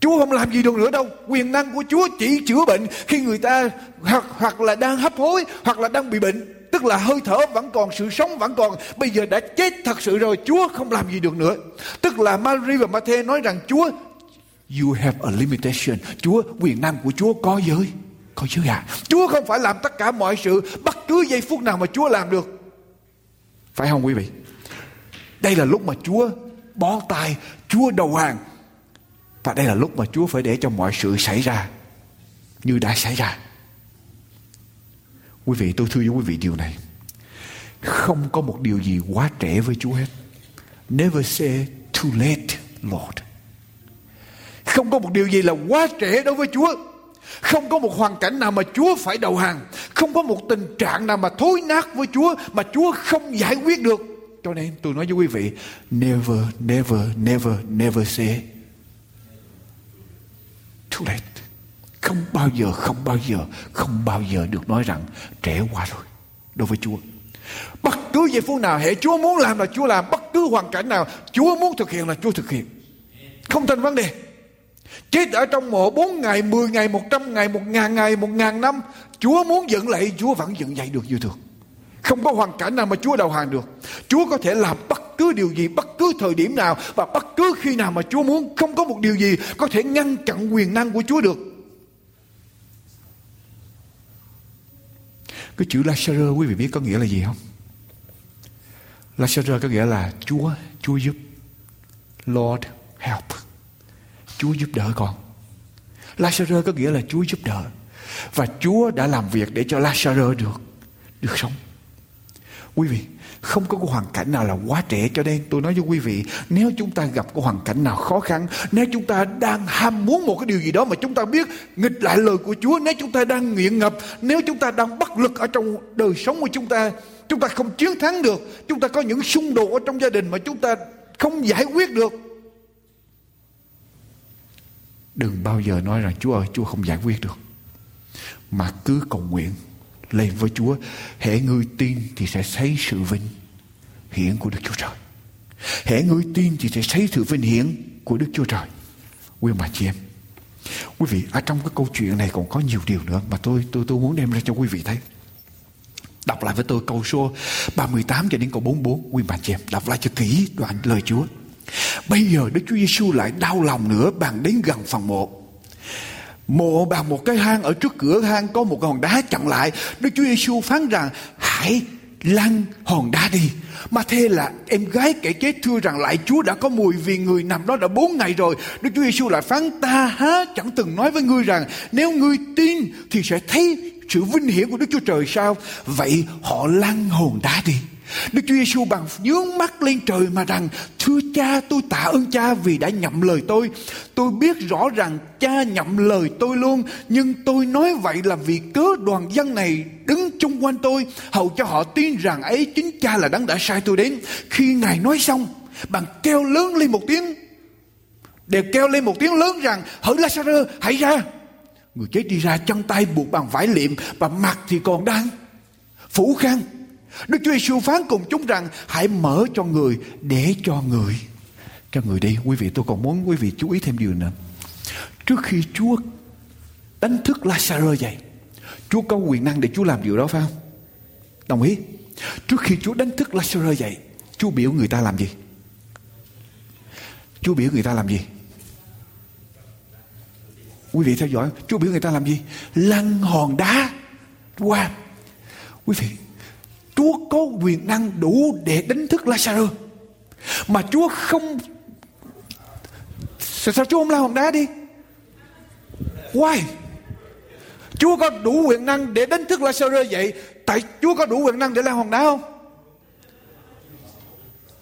Chúa không làm gì được nữa đâu. Quyền năng của Chúa chỉ chữa bệnh khi người ta hoặc, hoặc là đang hấp hối hoặc là đang bị bệnh. Tức là hơi thở vẫn còn, sự sống vẫn còn. Bây giờ đã chết thật sự rồi. Chúa không làm gì được nữa. Tức là Mary và Matthew nói rằng Chúa, you have a limitation. Chúa, quyền năng của Chúa có giới. Có giới à? Chúa không phải làm tất cả mọi sự bất cứ giây phút nào mà Chúa làm được. Phải không quý vị? Đây là lúc mà Chúa bó tay, Chúa đầu hàng và đây là lúc mà Chúa phải để cho mọi sự xảy ra như đã xảy ra. Quý vị tôi thưa với quý vị điều này. Không có một điều gì quá trễ với Chúa hết. Never say too late, Lord. Không có một điều gì là quá trễ đối với Chúa. Không có một hoàn cảnh nào mà Chúa phải đầu hàng. Không có một tình trạng nào mà thối nát với Chúa mà Chúa không giải quyết được. Cho nên tôi nói với quý vị, never, never, never, never say too late. Không bao giờ, không bao giờ, không bao giờ được nói rằng trễ qua rồi đối với Chúa. Bất cứ giây phút nào hệ Chúa muốn làm là Chúa làm, bất cứ hoàn cảnh nào Chúa muốn thực hiện là Chúa thực hiện. Không thành vấn đề. Chết ở trong mộ 4 ngày, 10 ngày, 100 ngày, 1 ngàn ngày, 1 ngàn năm Chúa muốn dựng lại Chúa vẫn dựng dậy được như thường Không có hoàn cảnh nào mà Chúa đầu hàng được Chúa có thể làm bất cứ điều gì, bất cứ thời điểm nào và bất cứ khi nào mà Chúa muốn, không có một điều gì có thể ngăn chặn quyền năng của Chúa được. Cái chữ Lazarus, quý vị biết có nghĩa là gì không? Lazarus có nghĩa là Chúa Chúa giúp. Lord help. Chúa giúp đỡ con. Lazarus có nghĩa là Chúa giúp đỡ. Và Chúa đã làm việc để cho Lazarus được được sống. Quý vị không có cái hoàn cảnh nào là quá trẻ cho nên tôi nói với quý vị, nếu chúng ta gặp cái hoàn cảnh nào khó khăn, nếu chúng ta đang ham muốn một cái điều gì đó mà chúng ta biết, nghịch lại lời của Chúa, nếu chúng ta đang nghiện ngập, nếu chúng ta đang bất lực ở trong đời sống của chúng ta chúng ta không chiến thắng được, chúng ta có những xung đột ở trong gia đình mà chúng ta không giải quyết được. Đừng bao giờ nói rằng Chúa ơi, Chúa không giải quyết được, Mà cứ cầu nguyện lên với Chúa, Hễ ngươi tin thì sẽ thấy sự vinh hiển của Đức Chúa Trời. Hễ ngươi tin thì sẽ thấy sự vinh hiển của Đức Chúa Trời. Quý bà chị em, Quý vị, ở trong cái câu chuyện này còn có nhiều điều nữa Mà tôi tôi tôi muốn đem ra cho quý vị thấy. Đọc lại với tôi câu số 38 cho đến câu 44 Quý bà chị em, đọc lại cho kỹ đoạn lời Chúa. Bây giờ Đức Chúa Giêsu lại đau lòng nữa bằng đến gần phần mộ Mộ bằng một cái hang, ở trước cửa hang có một hòn đá chặn lại. Đức Chúa Giêsu phán rằng, hãy lăn hòn đá đi. Mà thế là em gái kẻ chết thưa rằng lại Chúa đã có mùi vì người nằm đó đã bốn ngày rồi. Đức Chúa Giêsu lại phán, ta há chẳng từng nói với ngươi rằng, nếu ngươi tin thì sẽ thấy sự vinh hiển của Đức Chúa Trời sao? Vậy họ lăn hòn đá đi. Đức Chúa Giêsu bằng nhướng mắt lên trời mà rằng, Thưa cha, tôi tạ ơn cha vì đã nhậm lời tôi. Tôi biết rõ rằng cha nhậm lời tôi luôn, Nhưng tôi nói vậy là vì cớ đoàn dân này đứng chung quanh tôi, Hầu cho họ tin rằng ấy chính cha là đấng đã sai tôi đến. Khi Ngài nói xong, Bằng kêu lớn lên một tiếng, Đều kêu lên một tiếng lớn rằng, Hỡi Lazarus hãy ra. Người chết đi ra chân tay buộc bằng vải liệm Và mặt thì còn đang phủ khăn. Đức Chúa Giêsu phán cùng chúng rằng hãy mở cho người để cho người cho người đi. Quý vị tôi còn muốn quý vị chú ý thêm điều nữa. Trước khi Chúa đánh thức Lazarus dậy, Chúa có quyền năng để Chúa làm điều đó phải không? Đồng ý? Trước khi Chúa đánh thức Lazarus dậy, Chúa biểu người ta làm gì? Chúa biểu người ta làm gì? Quý vị theo dõi, Chúa biểu người ta làm gì? Lăn hòn đá qua. Quý vị, Chúa có quyền năng đủ để đánh thức Lazarus. Mà Chúa không Sao, sao Chúa không la hòn đá đi? Why? Chúa có đủ quyền năng để đánh thức Lazarus vậy? Tại Chúa có đủ quyền năng để la hòn đá không?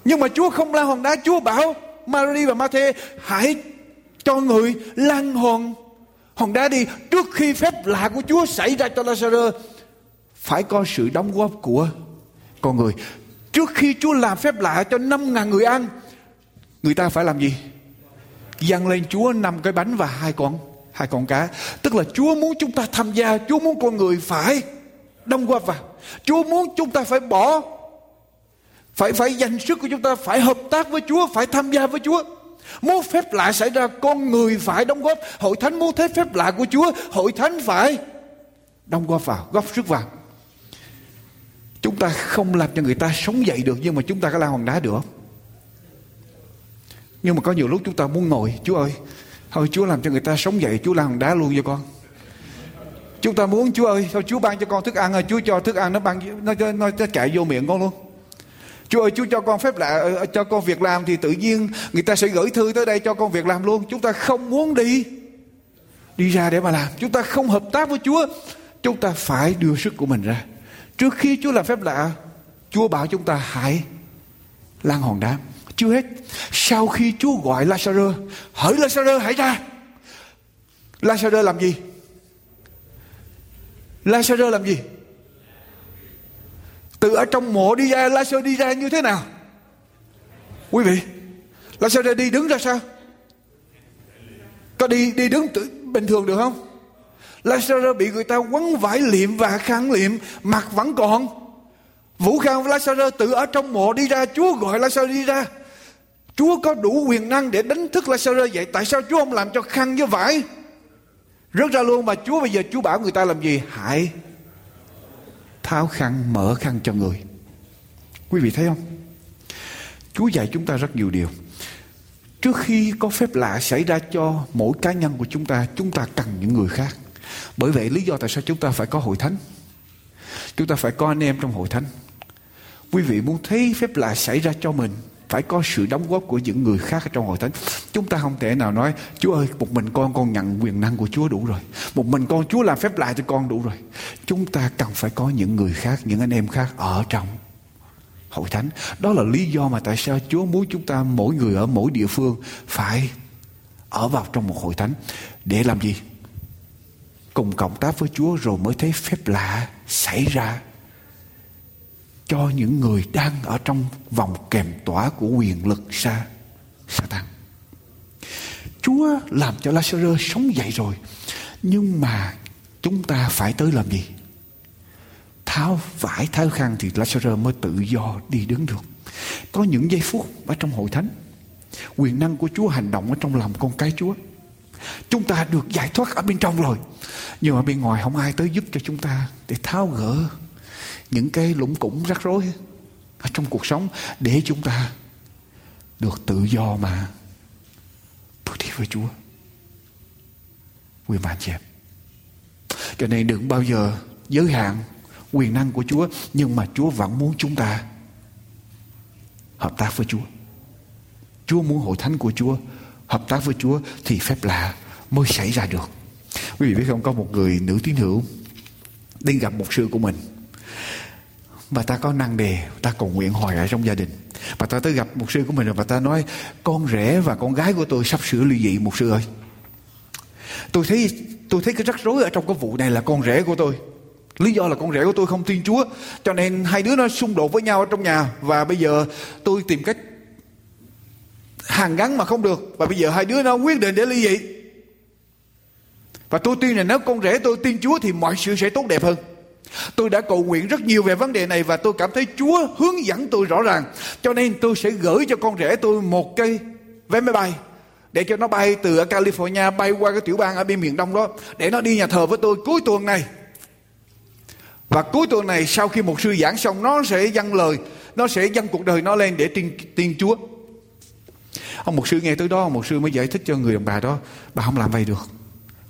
Nhưng mà Chúa không la hòn đá Chúa bảo Mary và Matthew Hãy cho người lan hòn hòn đá đi. Trước khi phép lạ của Chúa xảy ra cho Lazarus phải có sự đóng góp của con người. Trước khi Chúa làm phép lạ cho năm ngàn người ăn, người ta phải làm gì? Dâng lên Chúa năm cái bánh và hai con hai con cá. Tức là Chúa muốn chúng ta tham gia, Chúa muốn con người phải đóng góp vào. Chúa muốn chúng ta phải bỏ phải phải dành sức của chúng ta phải hợp tác với Chúa, phải tham gia với Chúa. Muốn phép lạ xảy ra con người phải đóng góp Hội thánh muốn thế phép lạ của Chúa Hội thánh phải đóng góp vào Góp sức vào Chúng ta không làm cho người ta sống dậy được Nhưng mà chúng ta có la hòn đá được. Nhưng mà có nhiều lúc chúng ta muốn ngồi Chúa ơi Thôi Chúa làm cho người ta sống dậy Chúa la hòn đá luôn cho con. Chúng ta muốn Chúa ơi Thôi Chúa ban cho con thức ăn Chúa cho thức ăn nó ban nó, nó, nó, nó chạy vô miệng con luôn. Chúa ơi Chúa cho con phép lạ ờ, Cho con việc làm thì tự nhiên Người ta sẽ gửi thư tới đây cho con việc làm luôn. Chúng ta không muốn đi. Đi ra để mà làm. Chúng ta không hợp tác với Chúa. Chúng ta phải đưa sức của mình ra. Trước khi Chúa làm phép lạ, Chúa bảo chúng ta hãy lan hòn đá. Chưa hết. Sau khi Chúa gọi Lazarus, hỡi Lazarus hãy ra. Lazarus làm gì? Lazarus làm gì? Từ ở trong mộ đi ra, Lazarus đi ra như thế nào? Quý vị, Lazarus đi đứng ra sao? Có đi đi đứng tự, bình thường được không? Lazarus bị người ta quấn vải liệm và khăn liệm, mặt vẫn còn. Vũ Khang Lazarus tự ở trong mộ đi ra, Chúa gọi Lazarus đi ra. Chúa có đủ quyền năng để đánh thức Lazarus vậy. Tại sao Chúa không làm cho khăn với vải? Rớt ra luôn, mà Chúa bây giờ Chúa bảo người ta làm gì? Hãy tháo khăn, mở khăn cho người. Quý vị thấy không? Chúa dạy chúng ta rất nhiều điều. Trước khi có phép lạ xảy ra cho mỗi cá nhân của chúng ta Chúng ta cần những người khác bởi vậy lý do tại sao chúng ta phải có hội thánh? Chúng ta phải có anh em trong hội thánh. Quý vị muốn thấy phép lạ xảy ra cho mình, phải có sự đóng góp của những người khác trong hội thánh. Chúng ta không thể nào nói, chúa ơi, một mình con con nhận quyền năng của chúa đủ rồi. Một mình con, chúa làm phép lạ cho con đủ rồi. Chúng ta cần phải có những người khác, những anh em khác ở trong hội thánh. Đó là lý do mà tại sao chúa muốn chúng ta, mỗi người ở mỗi địa phương, phải ở vào trong một hội thánh. Để làm gì? Cùng cộng tác với Chúa rồi mới thấy phép lạ xảy ra cho những người đang ở trong vòng kèm tỏa của quyền lực sa, Satan. Chúa làm cho Lazarus sống dậy rồi. Nhưng mà chúng ta phải tới làm gì? Tháo vải, tháo khăn thì Lazarus mới tự do đi đứng được. Có những giây phút ở trong hội thánh, quyền năng của Chúa hành động ở trong lòng con cái Chúa. Chúng ta được giải thoát ở bên trong rồi. Nhưng mà bên ngoài không ai tới giúp cho chúng ta để tháo gỡ những cái lũng củng rắc rối ở trong cuộc sống để chúng ta được tự do mà bước đi với Chúa. Quý bạn chị em. Cho nên đừng bao giờ giới hạn quyền năng của Chúa, nhưng mà Chúa vẫn muốn chúng ta hợp tác với Chúa. Chúa muốn hội thánh của Chúa hợp tác với Chúa thì phép lạ mới xảy ra được. Quý vị biết không, có một người nữ tín hữu đi gặp một sư của mình. Và ta có năng đề ta cầu nguyện hoài ở trong gia đình. Và ta tới gặp một sư của mình và ta nói, con rể và con gái của tôi sắp sửa ly dị một sư ơi. Tôi thấy tôi thấy cái rắc rối ở trong cái vụ này là con rể của tôi. Lý do là con rể của tôi không tin chúa, cho nên hai đứa nó xung đột với nhau ở trong nhà. Và bây giờ tôi tìm cách hàng gắn mà không được và bây giờ hai đứa nó quyết định để ly dị và tôi tin là nếu con rể tôi tin chúa thì mọi sự sẽ tốt đẹp hơn Tôi đã cầu nguyện rất nhiều về vấn đề này và tôi cảm thấy Chúa hướng dẫn tôi rõ ràng. Cho nên tôi sẽ gửi cho con rể tôi một cây vé máy bay để cho nó bay từ ở California bay qua cái tiểu bang ở bên miền Đông đó để nó đi nhà thờ với tôi cuối tuần này. Và cuối tuần này sau khi một sư giảng xong nó sẽ dâng lời, nó sẽ dâng cuộc đời nó lên để tin, tin Chúa. Ông một sư nghe tới đó, ông một sư mới giải thích cho người đàn bà đó, bà không làm vậy được.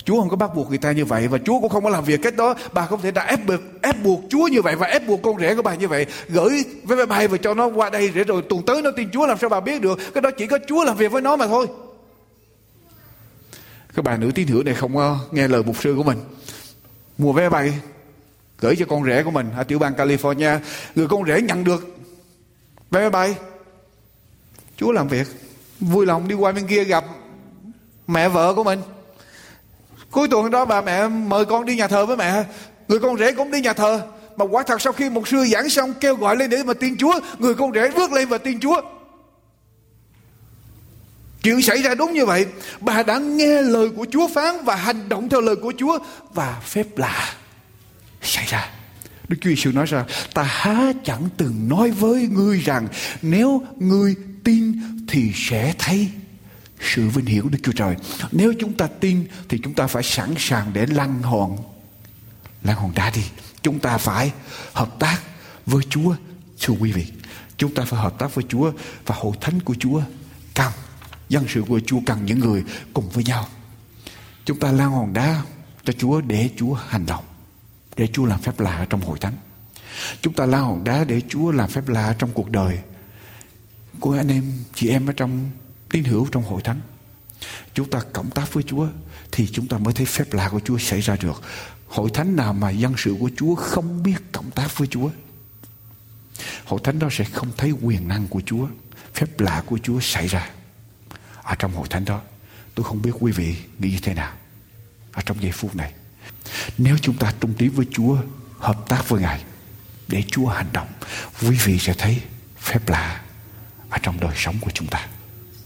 Chúa không có bắt buộc người ta như vậy và Chúa cũng không có làm việc cách đó. Bà không thể đã ép buộc ép buộc Chúa như vậy và ép buộc con rể của bà như vậy. Gửi vé máy bay và cho nó qua đây để rồi tuần tới nó tin Chúa làm sao bà biết được. Cái đó chỉ có Chúa làm việc với nó mà thôi. Các bà nữ tín hữu này không nghe lời mục sư của mình. Mua vé bay gửi cho con rể của mình ở tiểu bang California. Người con rể nhận được vé máy bay. Chúa làm việc. Vui lòng đi qua bên kia gặp mẹ vợ của mình Cuối tuần đó bà mẹ mời con đi nhà thờ với mẹ. Người con rể cũng đi nhà thờ. Mà quả thật sau khi một sư giảng xong kêu gọi lên để mà tin Chúa. Người con rể bước lên và tin Chúa. Chuyện xảy ra đúng như vậy. Bà đã nghe lời của Chúa phán và hành động theo lời của Chúa. Và phép lạ xảy ra. Đức Chúa Giêsu nói rằng, ta há chẳng từng nói với ngươi rằng nếu ngươi tin thì sẽ thấy sự vinh hiển của Đức Chúa Trời. Nếu chúng ta tin thì chúng ta phải sẵn sàng để lăn hòn lăn hòn đá đi. Chúng ta phải hợp tác với Chúa. Thưa quý vị, chúng ta phải hợp tác với Chúa và hội thánh của Chúa cần dân sự của Chúa cần những người cùng với nhau. Chúng ta lăn hòn đá cho Chúa để Chúa hành động. Để Chúa làm phép lạ trong hội thánh. Chúng ta lao hòn đá để Chúa làm phép lạ trong cuộc đời của anh em, chị em ở trong tín hữu trong hội thánh chúng ta cộng tác với Chúa thì chúng ta mới thấy phép lạ của Chúa xảy ra được. Hội thánh nào mà dân sự của Chúa không biết cộng tác với Chúa hội thánh đó sẽ không thấy quyền năng của Chúa phép lạ của Chúa xảy ra ở trong hội thánh đó. Tôi không biết quý vị nghĩ như thế nào ở trong giây phút này. Nếu chúng ta trung tín với Chúa hợp tác với Ngài để Chúa hành động quý vị sẽ thấy phép lạ ở trong đời sống của chúng ta.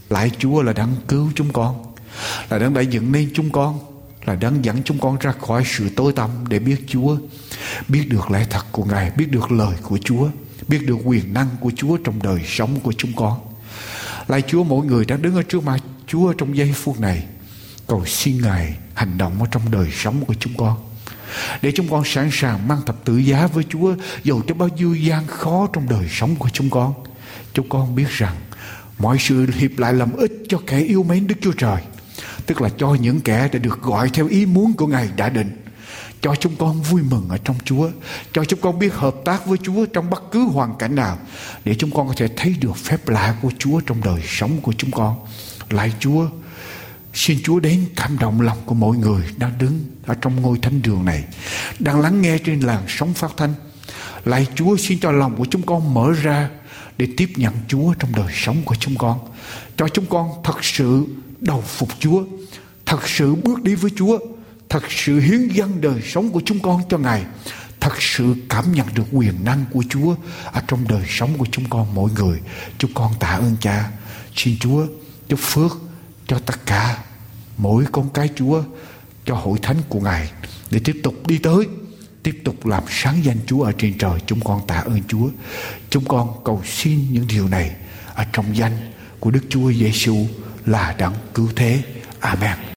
Lại Chúa là đang cứu chúng con, Là đang đã dựng nên chúng con, Là đang dẫn chúng con ra khỏi sự tối tăm Để biết Chúa, Biết được lẽ thật của Ngài, Biết được lời của Chúa, Biết được quyền năng của Chúa trong đời sống của chúng con. Lại Chúa, mỗi người đang đứng ở trước mặt Chúa trong giây phút này. Cầu xin Ngài hành động ở trong đời sống của chúng con, để chúng con sẵn sàng mang thập tự giá với Chúa Dù cho bao nhiêu gian khó trong đời sống của chúng con. Chúng con biết rằng Mọi sự hiệp lại làm ích cho kẻ yêu mến Đức Chúa Trời. Tức là cho những kẻ đã được gọi theo ý muốn của Ngài đã định. Cho chúng con vui mừng ở trong Chúa. Cho chúng con biết hợp tác với Chúa trong bất cứ hoàn cảnh nào. Để chúng con có thể thấy được phép lạ của Chúa trong đời sống của chúng con. Lại Chúa, xin Chúa đến cảm động lòng của mọi người đang đứng ở trong ngôi thánh đường này. Đang lắng nghe trên làn sóng phát thanh. Lạy Chúa xin cho lòng của chúng con mở ra để tiếp nhận Chúa trong đời sống của chúng con. Cho chúng con thật sự đầu phục Chúa, thật sự bước đi với Chúa, thật sự hiến dâng đời sống của chúng con cho Ngài, thật sự cảm nhận được quyền năng của Chúa ở trong đời sống của chúng con mỗi người. Chúng con tạ ơn Cha, xin Chúa chúc phước cho tất cả mỗi con cái Chúa cho hội thánh của Ngài để tiếp tục đi tới tiếp tục làm sáng danh Chúa ở trên trời. Chúng con tạ ơn Chúa. Chúng con cầu xin những điều này ở trong danh của Đức Chúa Giêsu là đấng cứu thế. Amen.